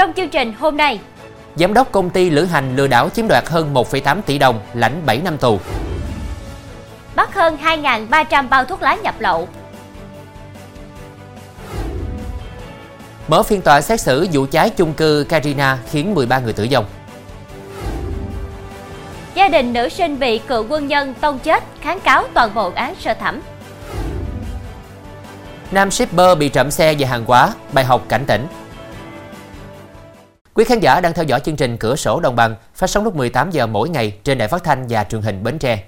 Trong chương trình hôm nay, Giám đốc công ty lữ hành lừa đảo chiếm đoạt hơn 1,8 tỷ đồng, lãnh 7 năm tù. bắt hơn 2.300 bao thuốc lá nhập lậu. Mở phiên tòa xét xử vụ cháy chung cư Carina khiến 13 người tử vong. Gia đình nữ sinh bị cựu quân nhân tông chết kháng cáo toàn bộ án sơ thẩm. Nam shipper bị trộm xe và hàng hóa, bài học cảnh tỉnh. Quý khán giả đang theo dõi chương trình Cửa sổ Đồng bằng phát sóng lúc 18 giờ mỗi ngày trên đài phát thanh và truyền hình Bến Tre.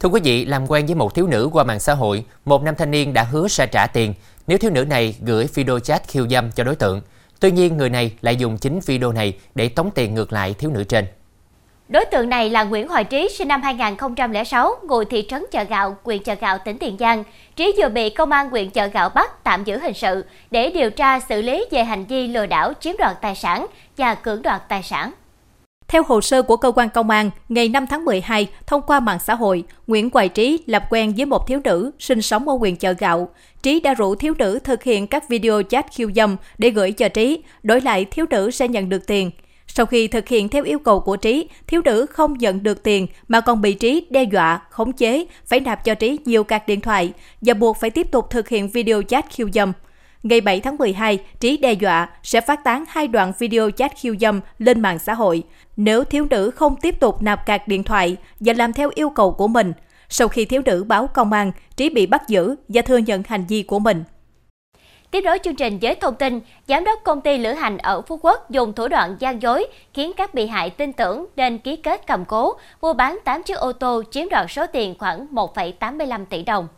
Thưa quý vị, làm quen với một thiếu nữ qua mạng xã hội, một nam thanh niên đã hứa sẽ trả tiền nếu thiếu nữ này gửi video chat khiêu dâm cho đối tượng. Tuy nhiên, người này lại dùng chính video này để tống tiền ngược lại thiếu nữ trên. Đối tượng này là Nguyễn Hoài Trí, sinh năm 2006, ngụ thị trấn Chợ Gạo, huyện Chợ Gạo, tỉnh Tiền Giang. Trí vừa bị công an huyện Chợ Gạo bắt tạm giữ hình sự để điều tra xử lý về hành vi lừa đảo chiếm đoạt tài sản và cưỡng đoạt tài sản. Theo hồ sơ của cơ quan công an, ngày 5 tháng 12, thông qua mạng xã hội, Nguyễn Hoài Trí lập quen với một thiếu nữ sinh sống ở huyện Chợ Gạo. Trí đã rủ thiếu nữ thực hiện các video chat khiêu dâm để gửi cho Trí, đổi lại thiếu nữ sẽ nhận được tiền. Sau khi thực hiện theo yêu cầu của Trí, thiếu nữ không nhận được tiền mà còn bị Trí đe dọa, khống chế, phải nạp cho Trí nhiều cạc điện thoại và buộc phải tiếp tục thực hiện video chat khiêu dâm. Ngày 7 tháng 12, Trí đe dọa sẽ phát tán hai đoạn video chat khiêu dâm lên mạng xã hội nếu thiếu nữ không tiếp tục nạp cạc điện thoại và làm theo yêu cầu của mình. Sau khi thiếu nữ báo công an, Trí bị bắt giữ và thừa nhận hành vi của mình. Tiếp nối chương trình với thông tin, giám đốc công ty lữ hành ở Phú Quốc dùng thủ đoạn gian dối khiến các bị hại tin tưởng nên ký kết cầm cố, mua bán 8 chiếc ô tô chiếm đoạt số tiền khoảng 1,85 tỷ đồng.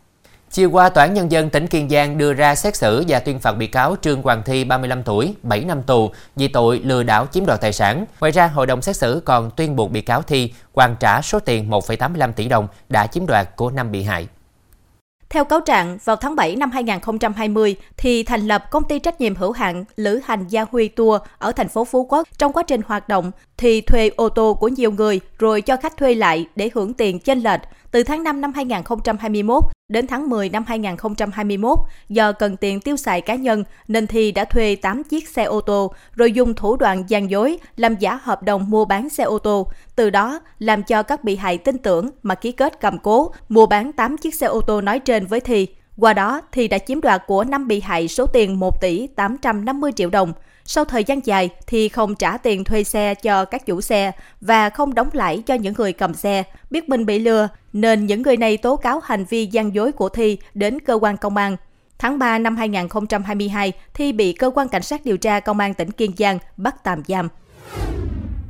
Chiều qua, Tòa án Nhân dân tỉnh Kiên Giang đưa ra xét xử và tuyên phạt bị cáo Trương Hoàng Thi 35 tuổi, 7 năm tù vì tội lừa đảo chiếm đoạt tài sản. Ngoài ra, hội đồng xét xử còn tuyên buộc bị cáo Thi hoàn trả số tiền 1,85 tỷ đồng đã chiếm đoạt của năm bị hại. Theo cáo trạng, vào tháng 7 năm 2020 thì thành lập công ty trách nhiệm hữu hạn Lữ hành Gia Huy Tour ở thành phố Phú Quốc. Trong quá trình hoạt động thì thuê ô tô của nhiều người rồi cho khách thuê lại để hưởng tiền chênh lệch. Từ tháng 5 năm 2021 đến tháng 10 năm 2021, do cần tiền tiêu xài cá nhân nên Thi đã thuê 8 chiếc xe ô tô rồi dùng thủ đoạn gian dối làm giả hợp đồng mua bán xe ô tô. Từ đó làm cho các bị hại tin tưởng mà ký kết cầm cố mua bán 8 chiếc xe ô tô nói trên với Thi. Qua đó, Thi đã chiếm đoạt của 5 bị hại số tiền 1 tỷ 850 triệu đồng. Sau thời gian dài, Thi không trả tiền thuê xe cho các chủ xe và không đóng lãi cho những người cầm xe. Biết mình bị lừa, nên những người này tố cáo hành vi gian dối của Thi đến cơ quan công an. Tháng 3 năm 2022, Thi bị cơ quan cảnh sát điều tra công an tỉnh Kiên Giang bắt tạm giam.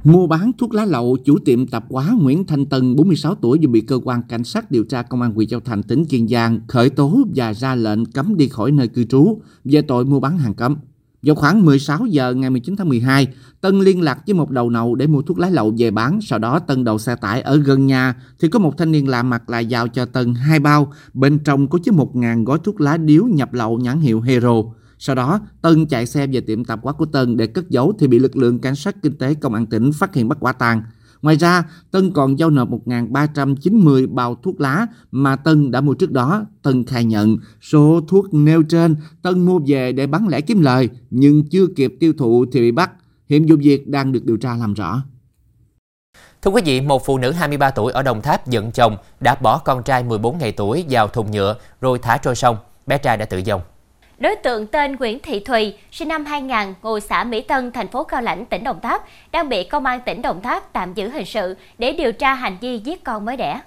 Mua bán thuốc lá lậu, chủ tiệm tạp hóa Nguyễn Thanh Tân, 46 tuổi vừa bị cơ quan cảnh sát điều tra công an huyện Châu Thành, tỉnh Kiên Giang khởi tố và ra lệnh cấm đi khỏi nơi cư trú về tội mua bán hàng cấm. Vào khoảng 16 giờ ngày 19 tháng 12, Tân liên lạc với một đầu nậu để mua thuốc lá lậu về bán. Sau đó Tân đậu xe tải ở gần nhà thì có một thanh niên lạ mặt lại giao cho Tân hai bao. Bên trong có chứa 1.000 gói thuốc lá điếu nhập lậu nhãn hiệu Hero. Sau đó, Tân chạy xe về tiệm tạp hóa của Tân để cất giấu thì bị lực lượng cảnh sát kinh tế công an tỉnh phát hiện bắt quả tang. Ngoài ra, Tân còn giao nộp 1.390 bao thuốc lá mà Tân đã mua trước đó. Tân khai nhận số thuốc nêu trên Tân mua về để bán lẻ kiếm lời, nhưng chưa kịp tiêu thụ thì bị bắt. Hiện vụ việc đang được điều tra làm rõ. Thưa quý vị, một phụ nữ 23 tuổi ở Đồng Tháp giận chồng đã bỏ con trai 14 ngày tuổi vào thùng nhựa rồi thả trôi sông. Bé trai đã tử vong. Đối tượng tên Nguyễn Thị Thùy, sinh năm 2000, ngụ xã Mỹ Tân, thành phố Cao Lãnh, tỉnh Đồng Tháp, đang bị công an tỉnh Đồng Tháp tạm giữ hình sự để điều tra hành vi giết con mới đẻ.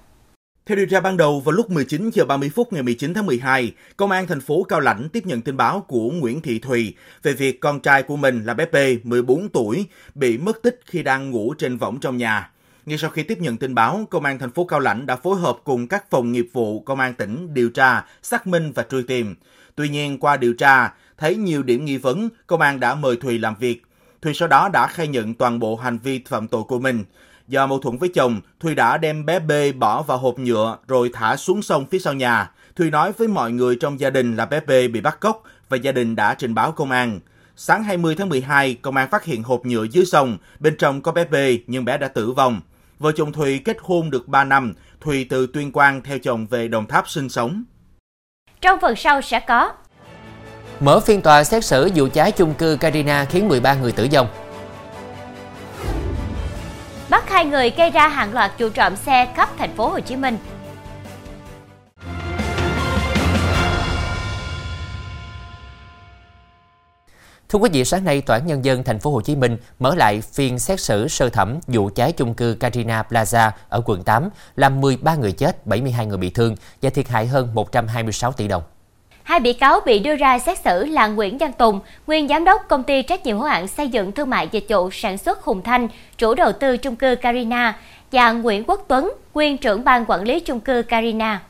Theo điều tra ban đầu, vào lúc 19 giờ 30 phút ngày 19 tháng 12, Công an thành phố Cao Lãnh tiếp nhận tin báo của Nguyễn Thị Thùy về việc con trai của mình là bé P, 14 tuổi, bị mất tích khi đang ngủ trên võng trong nhà. Ngay sau khi tiếp nhận tin báo, Công an thành phố Cao Lãnh đã phối hợp cùng các phòng nghiệp vụ Công an tỉnh điều tra, xác minh và truy tìm. Tuy nhiên, qua điều tra, thấy nhiều điểm nghi vấn, công an đã mời Thùy làm việc. Thùy sau đó đã khai nhận toàn bộ hành vi phạm tội của mình. Do mâu thuẫn với chồng, Thùy đã đem bé B bỏ vào hộp nhựa rồi thả xuống sông phía sau nhà. Thùy nói với mọi người trong gia đình là bé B bị bắt cóc và gia đình đã trình báo công an. Sáng 20 tháng 12, công an phát hiện hộp nhựa dưới sông, bên trong có bé B nhưng bé đã tử vong. Vợ chồng Thùy kết hôn được 3 năm, Thùy từ Tuyên Quang theo chồng về Đồng Tháp sinh sống. Trong phần sau sẽ có Mở phiên tòa xét xử vụ cháy chung cư Carina khiến 13 người tử vong. Bắt hai người gây ra hàng loạt vụ trộm xe khắp thành phố Hồ Chí Minh. Thưa quý vị, sáng nay Tòa án nhân dân thành phố Hồ Chí Minh mở lại phiên xét xử sơ thẩm vụ cháy chung cư Carina Plaza ở quận 8 làm 13 người chết, 72 người bị thương và thiệt hại hơn 126 tỷ đồng. Hai bị cáo bị đưa ra xét xử là Nguyễn Văn Tùng, nguyên giám đốc công ty trách nhiệm hữu hạn xây dựng thương mại dịch vụ sản xuất Hùng Thanh, chủ đầu tư chung cư Carina và Nguyễn Quốc Tuấn, nguyên trưởng ban quản lý chung cư Carina.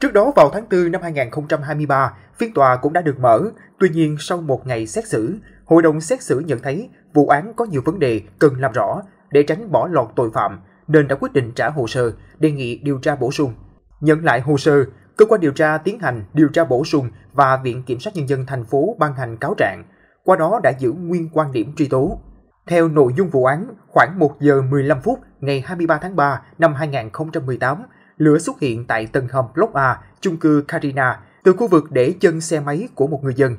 Trước đó vào tháng 4 năm 2023, phiên tòa cũng đã được mở. Tuy nhiên, sau một ngày xét xử, hội đồng xét xử nhận thấy vụ án có nhiều vấn đề cần làm rõ để tránh bỏ lọt tội phạm, nên đã quyết định trả hồ sơ, đề nghị điều tra bổ sung. Nhận lại hồ sơ, cơ quan điều tra tiến hành điều tra bổ sung và Viện Kiểm sát Nhân dân thành phố ban hành cáo trạng, qua đó đã giữ nguyên quan điểm truy tố. Theo nội dung vụ án, khoảng 1 giờ 15 phút ngày 23 tháng 3 năm 2018, lửa xuất hiện tại tầng hầm Block A, chung cư Carina, từ khu vực để chân xe máy của một người dân.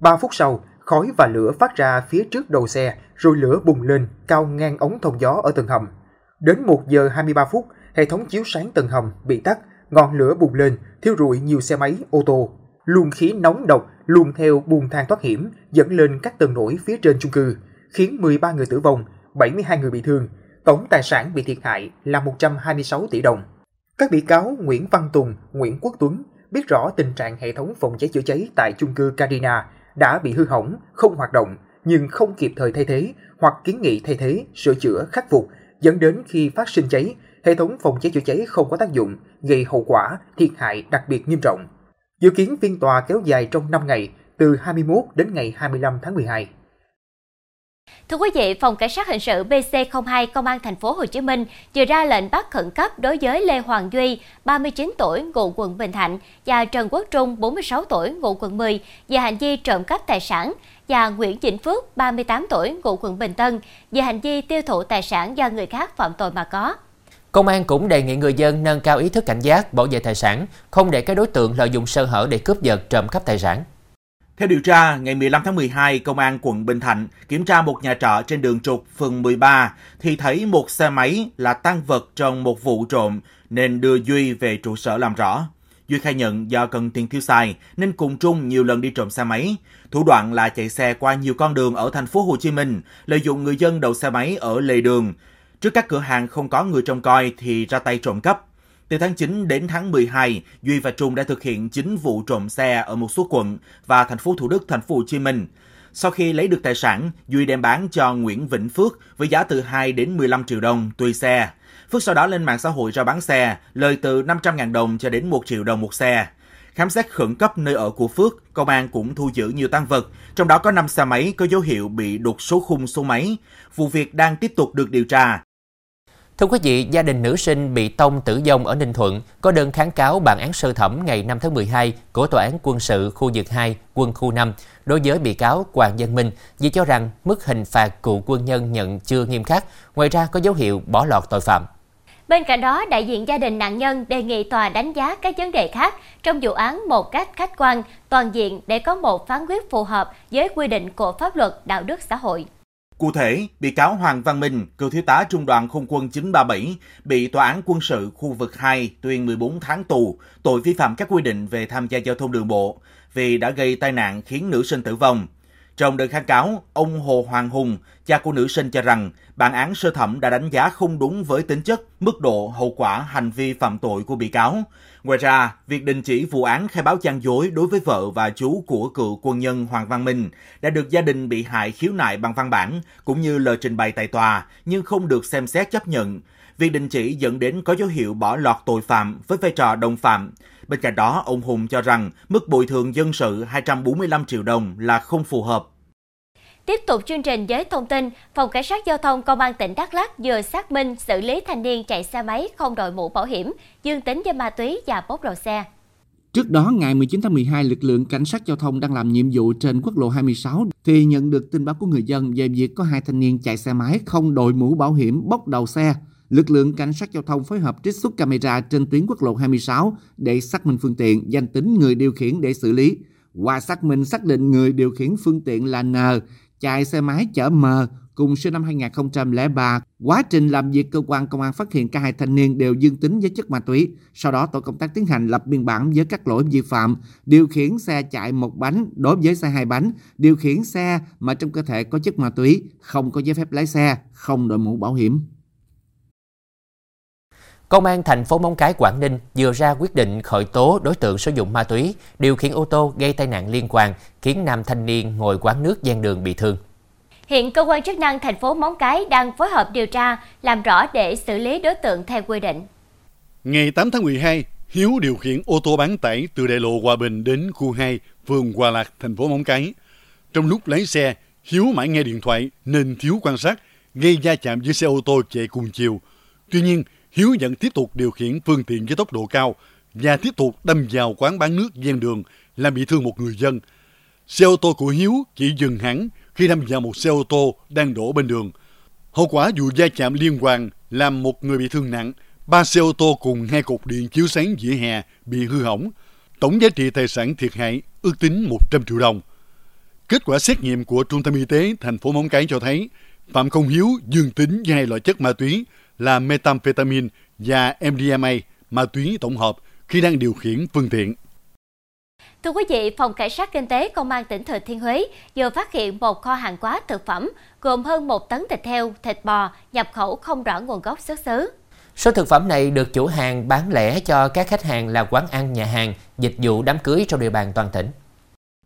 3 phút sau, khói và lửa phát ra phía trước đầu xe, rồi lửa bùng lên cao ngang ống thông gió ở tầng hầm. Đến 1 giờ 23 phút, hệ thống chiếu sáng tầng hầm bị tắt, ngọn lửa bùng lên, thiêu rụi nhiều xe máy, ô tô. Luồng khí nóng độc luồn theo buồng thang thoát hiểm dẫn lên các tầng nổi phía trên chung cư, khiến 13 người tử vong, 72 người bị thương. Tổng tài sản bị thiệt hại là 126 tỷ đồng. Các bị cáo Nguyễn Văn Tùng, Nguyễn Quốc Tuấn biết rõ tình trạng hệ thống phòng cháy chữa cháy tại chung cư Carina đã bị hư hỏng, không hoạt động nhưng không kịp thời thay thế hoặc kiến nghị thay thế, sửa chữa, khắc phục dẫn đến khi phát sinh cháy, hệ thống phòng cháy chữa cháy không có tác dụng, gây hậu quả, thiệt hại đặc biệt nghiêm trọng. Dự kiến phiên tòa kéo dài trong 5 ngày, từ 21 đến ngày 25 tháng 12. Thưa quý vị, Phòng Cảnh sát hình sự BC02 Công an thành phố Hồ Chí Minh vừa ra lệnh bắt khẩn cấp đối với Lê Hoàng Duy, 39 tuổi, ngụ quận Bình Thạnh và Trần Quốc Trung, 46 tuổi, ngụ quận 10 về hành vi trộm cắp tài sản và Nguyễn Vĩnh Phước, 38 tuổi, ngụ quận Bình Tân về hành vi tiêu thụ tài sản do người khác phạm tội mà có. Công an cũng đề nghị người dân nâng cao ý thức cảnh giác, bảo vệ tài sản, không để các đối tượng lợi dụng sơ hở để cướp giật, trộm cắp tài sản. Theo điều tra, ngày 15 tháng 12, Công an quận Bình Thạnh kiểm tra một nhà trọ trên đường trục phường 13 thì thấy một xe máy là tăng vật trong một vụ trộm nên đưa Duy về trụ sở làm rõ. Duy khai nhận do cần tiền tiêu xài nên cùng Trung nhiều lần đi trộm xe máy. Thủ đoạn là chạy xe qua nhiều con đường ở thành phố Hồ Chí Minh, lợi dụng người dân đậu xe máy ở lề đường. Trước các cửa hàng không có người trông coi thì ra tay trộm cắp. Từ tháng 9 đến tháng 12, Duy và Trung đã thực hiện 9 vụ trộm xe ở một số quận và thành phố Thủ Đức, thành phố Hồ Chí Minh. Sau khi lấy được tài sản, Duy đem bán cho Nguyễn Vĩnh Phước với giá từ 2 đến 15 triệu đồng tùy xe. Phước sau đó lên mạng xã hội ra bán xe, lời từ 500.000 đồng cho đến 1 triệu đồng một xe. Khám xét khẩn cấp nơi ở của Phước, công an cũng thu giữ nhiều tăng vật, trong đó có 5 xe máy có dấu hiệu bị đục số khung số máy. Vụ việc đang tiếp tục được điều tra. Thưa quý vị, gia đình nữ sinh bị tông tử vong ở Ninh Thuận có đơn kháng cáo bản án sơ thẩm ngày 5 tháng 12 của Tòa án quân sự khu vực 2, quân khu 5 đối với bị cáo Hoàng Văn Minh vì cho rằng mức hình phạt cựu quân nhân nhận chưa nghiêm khắc, ngoài ra có dấu hiệu bỏ lọt tội phạm. Bên cạnh đó, đại diện gia đình nạn nhân đề nghị tòa đánh giá các vấn đề khác trong vụ án một cách khách quan, toàn diện để có một phán quyết phù hợp với quy định của pháp luật đạo đức xã hội. Cụ thể, bị cáo Hoàng Văn Minh, cựu thiếu tá trung đoàn không quân 937, bị tòa án quân sự khu vực 2 tuyên 14 tháng tù, tội vi phạm các quy định về tham gia giao thông đường bộ, vì đã gây tai nạn khiến nữ sinh tử vong. Trong đơn kháng cáo, ông Hồ Hoàng Hùng, cha của nữ sinh cho rằng bản án sơ thẩm đã đánh giá không đúng với tính chất, mức độ, hậu quả hành vi phạm tội của bị cáo. Ngoài ra, việc đình chỉ vụ án khai báo gian dối đối với vợ và chú của cựu quân nhân Hoàng Văn Minh đã được gia đình bị hại khiếu nại bằng văn bản cũng như lời trình bày tại tòa nhưng không được xem xét chấp nhận. Việc đình chỉ dẫn đến có dấu hiệu bỏ lọt tội phạm với vai trò đồng phạm. Bên cạnh đó, ông Hùng cho rằng mức bồi thường dân sự 245 triệu đồng là không phù hợp. Tiếp tục chương trình với thông tin, Phòng Cảnh sát Giao thông Công an tỉnh Đắk Lắk vừa xác minh xử lý thanh niên chạy xe máy không đội mũ bảo hiểm, dương tính với ma túy và bốc đầu xe. Trước đó, ngày 19 tháng 12, lực lượng cảnh sát giao thông đang làm nhiệm vụ trên quốc lộ 26 thì nhận được tin báo của người dân về việc có hai thanh niên chạy xe máy không đội mũ bảo hiểm bốc đầu xe. Lực lượng cảnh sát giao thông phối hợp trích xuất camera trên tuyến quốc lộ 26 để xác minh phương tiện, danh tính người điều khiển để xử lý. Qua xác minh xác định người điều khiển phương tiện là N, chạy xe máy chở M, cùng sinh năm 2003. Quá trình làm việc, cơ quan công an phát hiện cả hai thanh niên đều dương tính với chất ma túy. Sau đó, tổ công tác tiến hành lập biên bản với các lỗi vi phạm, điều khiển xe chạy một bánh đối với xe hai bánh, điều khiển xe mà trong cơ thể có chất ma túy, không có giấy phép lái xe, không đội mũ bảo hiểm. Công an thành phố Móng Cái, Quảng Ninh vừa ra quyết định khởi tố đối tượng sử dụng ma túy, điều khiển ô tô gây tai nạn liên quan, khiến nam thanh niên ngồi quán nước gian đường bị thương. Hiện cơ quan chức năng thành phố Móng Cái đang phối hợp điều tra, làm rõ để xử lý đối tượng theo quy định. Ngày 8 tháng 12, Hiếu điều khiển ô tô bán tải từ đại lộ Hòa Bình đến khu 2, phường Hòa Lạc, thành phố Móng Cái. Trong lúc lái xe, Hiếu mãi nghe điện thoại nên thiếu quan sát, gây va chạm với xe ô tô chạy cùng chiều. Tuy nhiên, Hiếu vẫn tiếp tục điều khiển phương tiện với tốc độ cao và tiếp tục đâm vào quán bán nước ven đường, làm bị thương một người dân. Xe ô tô của Hiếu chỉ dừng hẳn khi đâm vào một xe ô tô đang đổ bên đường. Hậu quả vụ va chạm liên hoàn làm một người bị thương nặng, ba xe ô tô cùng hai cột điện chiếu sáng vỉa hè bị hư hỏng. Tổng giá trị tài sản thiệt hại ước tính 100 triệu đồng. Kết quả xét nghiệm của Trung tâm Y tế thành phố Móng Cái cho thấy Phạm Công Hiếu dương tính với hai loại chất ma túy là methamphetamine và MDMA, ma túy tổng hợp khi đang điều khiển phương tiện. Thưa quý vị, Phòng Cảnh sát Kinh tế Công an tỉnh Thừa Thiên Huế vừa phát hiện một kho hàng hóa thực phẩm gồm hơn một tấn thịt heo, thịt bò nhập khẩu không rõ nguồn gốc xuất xứ. Số thực phẩm này được chủ hàng bán lẻ cho các khách hàng là quán ăn, nhà hàng, dịch vụ đám cưới trong địa bàn toàn tỉnh.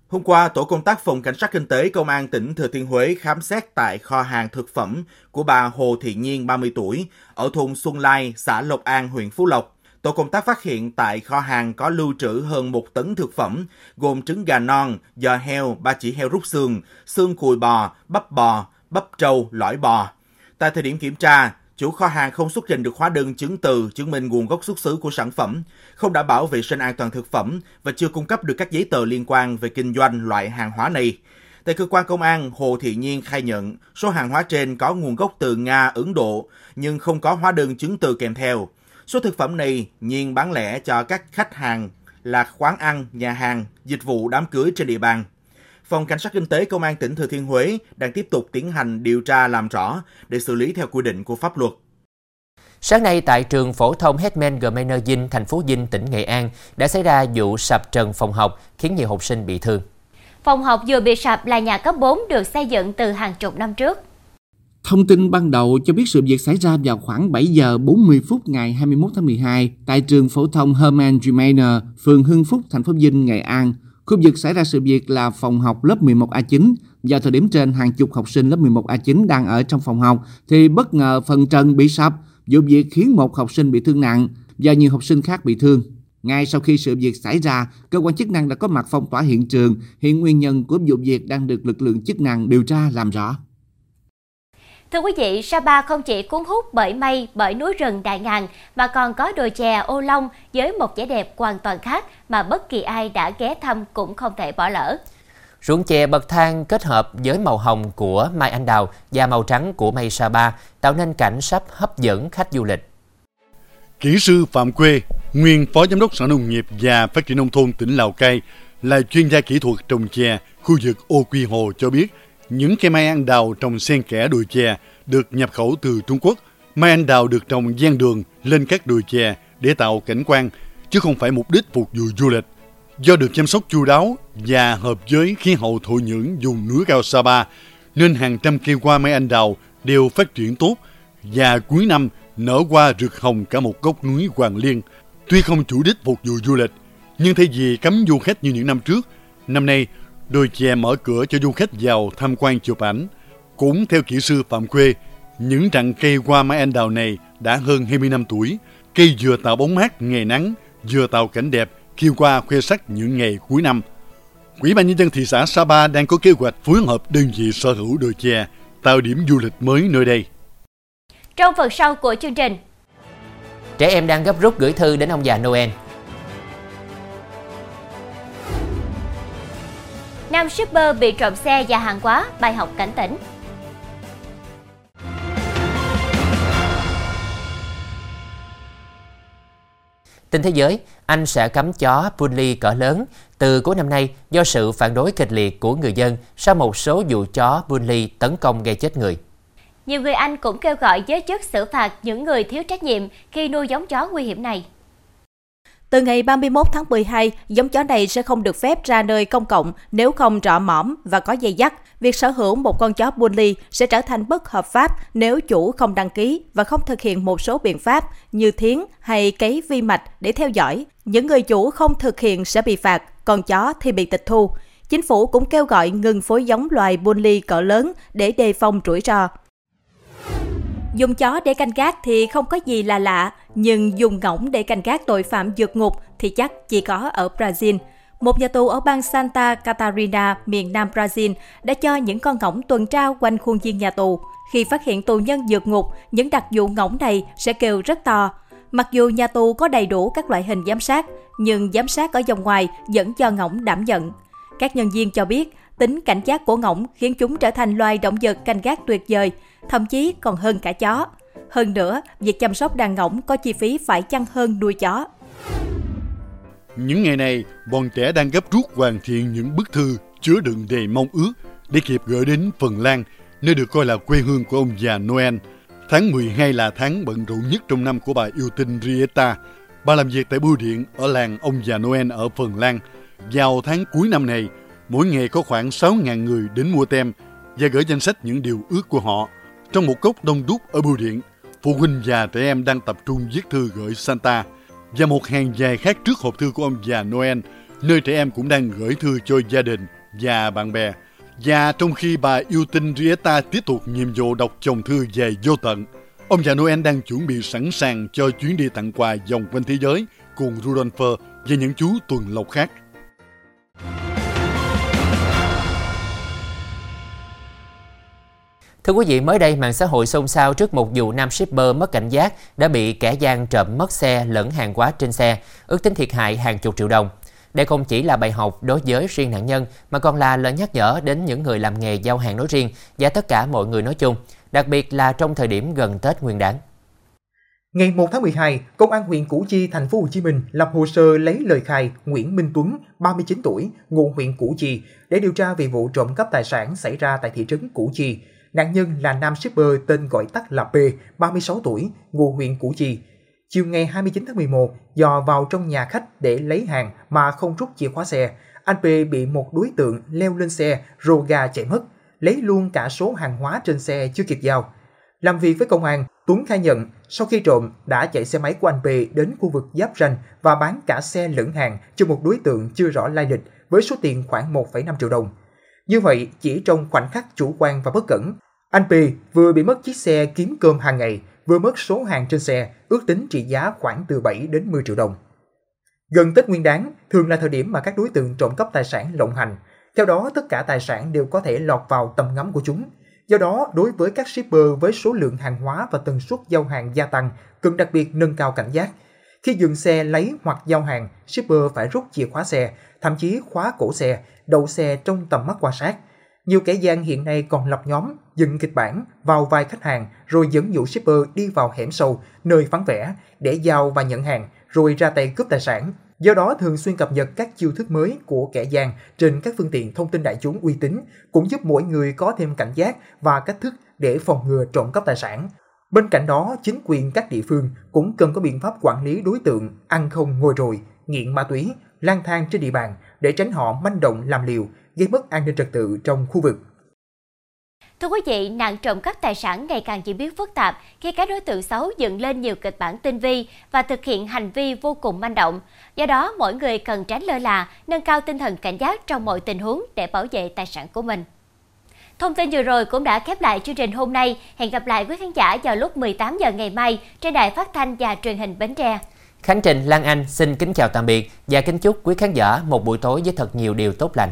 Hôm qua, tổ công tác Phòng Cảnh sát Kinh tế Công an tỉnh Thừa Thiên Huế khám xét tại kho hàng thực phẩm của bà Hồ Thị Nhiên, 30 tuổi, ở thôn Xuân Lai, xã Lộc An, huyện Phú Lộc. Tổ công tác phát hiện tại kho hàng có lưu trữ hơn một tấn thực phẩm, gồm trứng gà non, giò heo, ba chỉ heo rút xương, xương cùi bò, bắp bò, bắp trâu, lõi bò. Tại thời điểm kiểm tra, chủ kho hàng không xuất trình được hóa đơn chứng từ chứng minh nguồn gốc xuất xứ của sản phẩm, không đảm bảo vệ sinh an toàn thực phẩm và chưa cung cấp được các giấy tờ liên quan về kinh doanh loại hàng hóa này. Tại cơ quan công an, Hồ Thị Nhiên khai nhận số hàng hóa trên có nguồn gốc từ Nga, Ấn Độ, nhưng không có hóa đơn chứng từ kèm theo. Số thực phẩm này Nhiên bán lẻ cho các khách hàng là quán ăn, nhà hàng, dịch vụ đám cưới trên địa bàn. Phòng Cảnh sát Kinh tế Công an tỉnh Thừa Thiên Huế đang tiếp tục tiến hành điều tra làm rõ để xử lý theo quy định của pháp luật. Sáng nay tại trường phổ thông Hetman Gmeiner Dinh, thành phố Dinh, tỉnh Nghệ An đã xảy ra vụ sập trần phòng học khiến nhiều học sinh bị thương. Phòng học vừa bị sập là nhà cấp 4 được xây dựng từ hàng chục năm trước. Thông tin ban đầu cho biết sự việc xảy ra vào khoảng 7 giờ 40 phút ngày 21 tháng 12 tại trường phổ thông Herman Gmeiner, phường Hưng Phúc, thành phố Vinh, Nghệ An. Khu vực xảy ra sự việc là phòng học lớp 11A9. Vào thời điểm trên, hàng chục học sinh lớp 11A9 đang ở trong phòng học thì bất ngờ phần trần bị sập. Vụ việc khiến một học sinh bị thương nặng và nhiều học sinh khác bị thương. Ngay sau khi sự việc xảy ra, cơ quan chức năng đã có mặt phong tỏa hiện trường. Hiện nguyên nhân của vụ việc đang được lực lượng chức năng điều tra làm rõ. Thưa quý vị, Sapa không chỉ cuốn hút bởi mây, bởi núi rừng đại ngàn mà còn có đồi chè ô long với một vẻ đẹp hoàn toàn khác mà bất kỳ ai đã ghé thăm cũng không thể bỏ lỡ. Ruộng chè bậc thang kết hợp với màu hồng của mai anh đào và màu trắng của mây Sapa tạo nên cảnh sắc hấp dẫn khách du lịch. Kỹ sư Phạm Quê, nguyên Phó Giám đốc Sở Nông nghiệp và Phát triển Nông thôn tỉnh Lào Cai, là chuyên gia kỹ thuật trồng chè khu vực Ô Quy Hồ cho biết, những cây mai ăn đào trồng xen kẽ đồi chè được nhập khẩu từ Trung Quốc. Mai anh đào được trồng gian đường lên các đồi chè để tạo cảnh quan, chứ không phải mục đích phục vụ du lịch. Do được chăm sóc chu đáo và hợp với khí hậu thổ nhưỡng vùng núi cao Sapa, nên hàng trăm cây hoa mai anh đào đều phát triển tốt và cuối năm nở hoa rực hồng cả một góc núi Hoàng Liên. Tuy không chủ đích phục vụ du lịch, nhưng thay vì cấm du khách như những năm trước, năm nay đôi chè mở cửa cho du khách vào tham quan chụp ảnh. Cũng theo kỹ sư Phạm Quê, những rặng cây hoa mai anh đào này đã hơn 20 năm tuổi. Cây vừa tạo bóng mát ngày nắng, vừa tạo cảnh đẹp khi qua khoe sắc những ngày cuối năm. Quỹ ban nhân dân thị xã Sapa đang có kế hoạch phối hợp đơn vị sở hữu đồi chè tạo điểm du lịch mới nơi đây. Trong phần sau của chương trình, Trẻ em đang gấp rút gửi thư đến ông già Noel. Nam shipper bị trộm xe và hàng hóa, bài học cảnh tỉnh. Tin thế giới, Anh sẽ cấm chó bully cỡ lớn từ cuối năm nay do sự phản đối kịch liệt của người dân sau một số vụ chó bully tấn công gây chết người. Nhiều người Anh cũng kêu gọi giới chức xử phạt những người thiếu trách nhiệm khi nuôi giống chó nguy hiểm này. Từ ngày 31 tháng 12, giống chó này sẽ không được phép ra nơi công cộng nếu không rõ mõm và có dây dắt. Việc sở hữu một con chó bully sẽ trở thành bất hợp pháp nếu chủ không đăng ký và không thực hiện một số biện pháp như thiến hay cấy vi mạch để theo dõi. Những người chủ không thực hiện sẽ bị phạt, còn chó thì bị tịch thu. Chính phủ cũng kêu gọi ngừng phối giống loài bully cỡ lớn để đề phòng rủi ro. Dùng chó để canh gác thì không có gì là lạ, nhưng dùng ngỗng để canh gác tội phạm vượt ngục thì chắc chỉ có ở Brazil. Một nhà tù ở bang Santa Catarina, miền nam Brazil, đã cho những con ngỗng tuần tra quanh khuôn viên nhà tù. Khi phát hiện tù nhân vượt ngục, những đặc vụ ngỗng này sẽ kêu rất to. Mặc dù nhà tù có đầy đủ các loại hình giám sát, nhưng giám sát ở vòng ngoài vẫn cho ngỗng đảm nhận. Các nhân viên cho biết, tính cảnh giác của ngỗng khiến chúng trở thành loài động vật canh gác tuyệt vời, thậm chí còn hơn cả chó. Hơn nữa, việc chăm sóc đàn ngỗng có chi phí phải chăng hơn nuôi chó. Những ngày này, bọn trẻ đang gấp rút hoàn thiện những bức thư chứa đựng đầy mong ước để kịp gửi đến Phần Lan, nơi được coi là quê hương của ông già Noel. Tháng 12 là tháng bận rộn nhất trong năm của bà yêu tinh Rieta. Bà làm việc tại bưu điện ở làng ông già Noel ở Phần Lan. Vào tháng cuối năm này, mỗi ngày có khoảng 6.000 người đến mua tem và gửi danh sách những điều ước của họ. Trong một cốc đông đúc ở bưu điện, phụ huynh và trẻ em đang tập trung viết thư gửi Santa và một hàng dài khác trước hộp thư của ông già Noel, nơi trẻ em cũng đang gửi thư cho gia đình và bạn bè. Và trong khi bà yêu tinh Rieta tiếp tục nhiệm vụ đọc chồng thư về vô tận, ông già Noel đang chuẩn bị sẵn sàng cho chuyến đi tặng quà vòng quanh thế giới cùng Rudolph và những chú tuần lộc khác. Thưa quý vị, mới đây mạng xã hội xôn xao trước một vụ nam shipper mất cảnh giác đã bị kẻ gian trộm mất xe lẫn hàng hóa trên xe, ước tính thiệt hại hàng chục triệu đồng. Đây không chỉ là bài học đối với riêng nạn nhân mà còn là lời nhắc nhở đến những người làm nghề giao hàng nói riêng và tất cả mọi người nói chung, đặc biệt là trong thời điểm gần Tết Nguyên đán. Ngày 1 tháng 12, Công an huyện Củ Chi, thành phố Hồ Chí Minh lập hồ sơ lấy lời khai Nguyễn Minh Tuấn, 39 tuổi, ngụ huyện Củ Chi để điều tra về vụ trộm cắp tài sản xảy ra tại thị trấn Củ Chi. Nạn nhân là nam shipper tên gọi tắt là P, 36 tuổi, ngụ huyện Củ Chi. Chiều ngày 29 tháng 11, dò vào trong nhà khách để lấy hàng mà không rút chìa khóa xe, anh P bị một đối tượng leo lên xe rồ gà chạy mất, lấy luôn cả số hàng hóa trên xe chưa kịp giao. Làm việc với công an, Tuấn khai nhận sau khi trộm đã chạy xe máy của anh P đến khu vực giáp ranh và bán cả xe lẫn hàng cho một đối tượng chưa rõ lai lịch với số tiền khoảng 1,5 triệu đồng. Như vậy, chỉ trong khoảnh khắc chủ quan và bất cẩn, anh Pì vừa bị mất chiếc xe kiếm cơm hàng ngày, vừa mất số hàng trên xe, ước tính trị giá khoảng từ 7 đến 10 triệu đồng. Gần Tết Nguyên đáng thường là thời điểm mà các đối tượng trộm cắp tài sản lộng hành. Theo đó, tất cả tài sản đều có thể lọt vào tầm ngắm của chúng. Do đó, đối với các shipper với số lượng hàng hóa và tần suất giao hàng gia tăng, cần đặc biệt nâng cao cảnh giác. Khi dừng xe lấy hoặc giao hàng, shipper phải rút chìa khóa xe, thậm chí khóa cổ xe, đậu xe trong tầm mắt quan sát. Nhiều kẻ gian hiện nay còn lập nhóm, dựng kịch bản vào vài khách hàng rồi dẫn dụ shipper đi vào hẻm sâu, nơi vắng vẻ để giao và nhận hàng rồi ra tay cướp tài sản. Do đó thường xuyên cập nhật các chiêu thức mới của kẻ gian trên các phương tiện thông tin đại chúng uy tín cũng giúp mỗi người có thêm cảnh giác và cách thức để phòng ngừa trộm cắp tài sản. Bên cạnh đó, chính quyền các địa phương cũng cần có biện pháp quản lý đối tượng ăn không ngồi rồi, nghiện ma túy, lang thang trên địa bàn để tránh họ manh động làm liều, gây mất an ninh trật tự trong khu vực. Thưa quý vị, nạn trộm cắp tài sản ngày càng diễn biến phức tạp khi các đối tượng xấu dựng lên nhiều kịch bản tinh vi và thực hiện hành vi vô cùng manh động. Do đó, mỗi người cần tránh lơ là, nâng cao tinh thần cảnh giác trong mọi tình huống để bảo vệ tài sản của mình. Thông tin vừa rồi cũng đã khép lại chương trình hôm nay. Hẹn gặp lại quý khán giả vào lúc 18 giờ ngày mai trên đài phát thanh và truyền hình Bến Tre. Khánh Trình, Lan Anh xin kính chào tạm biệt và kính chúc quý khán giả một buổi tối với thật nhiều điều tốt lành.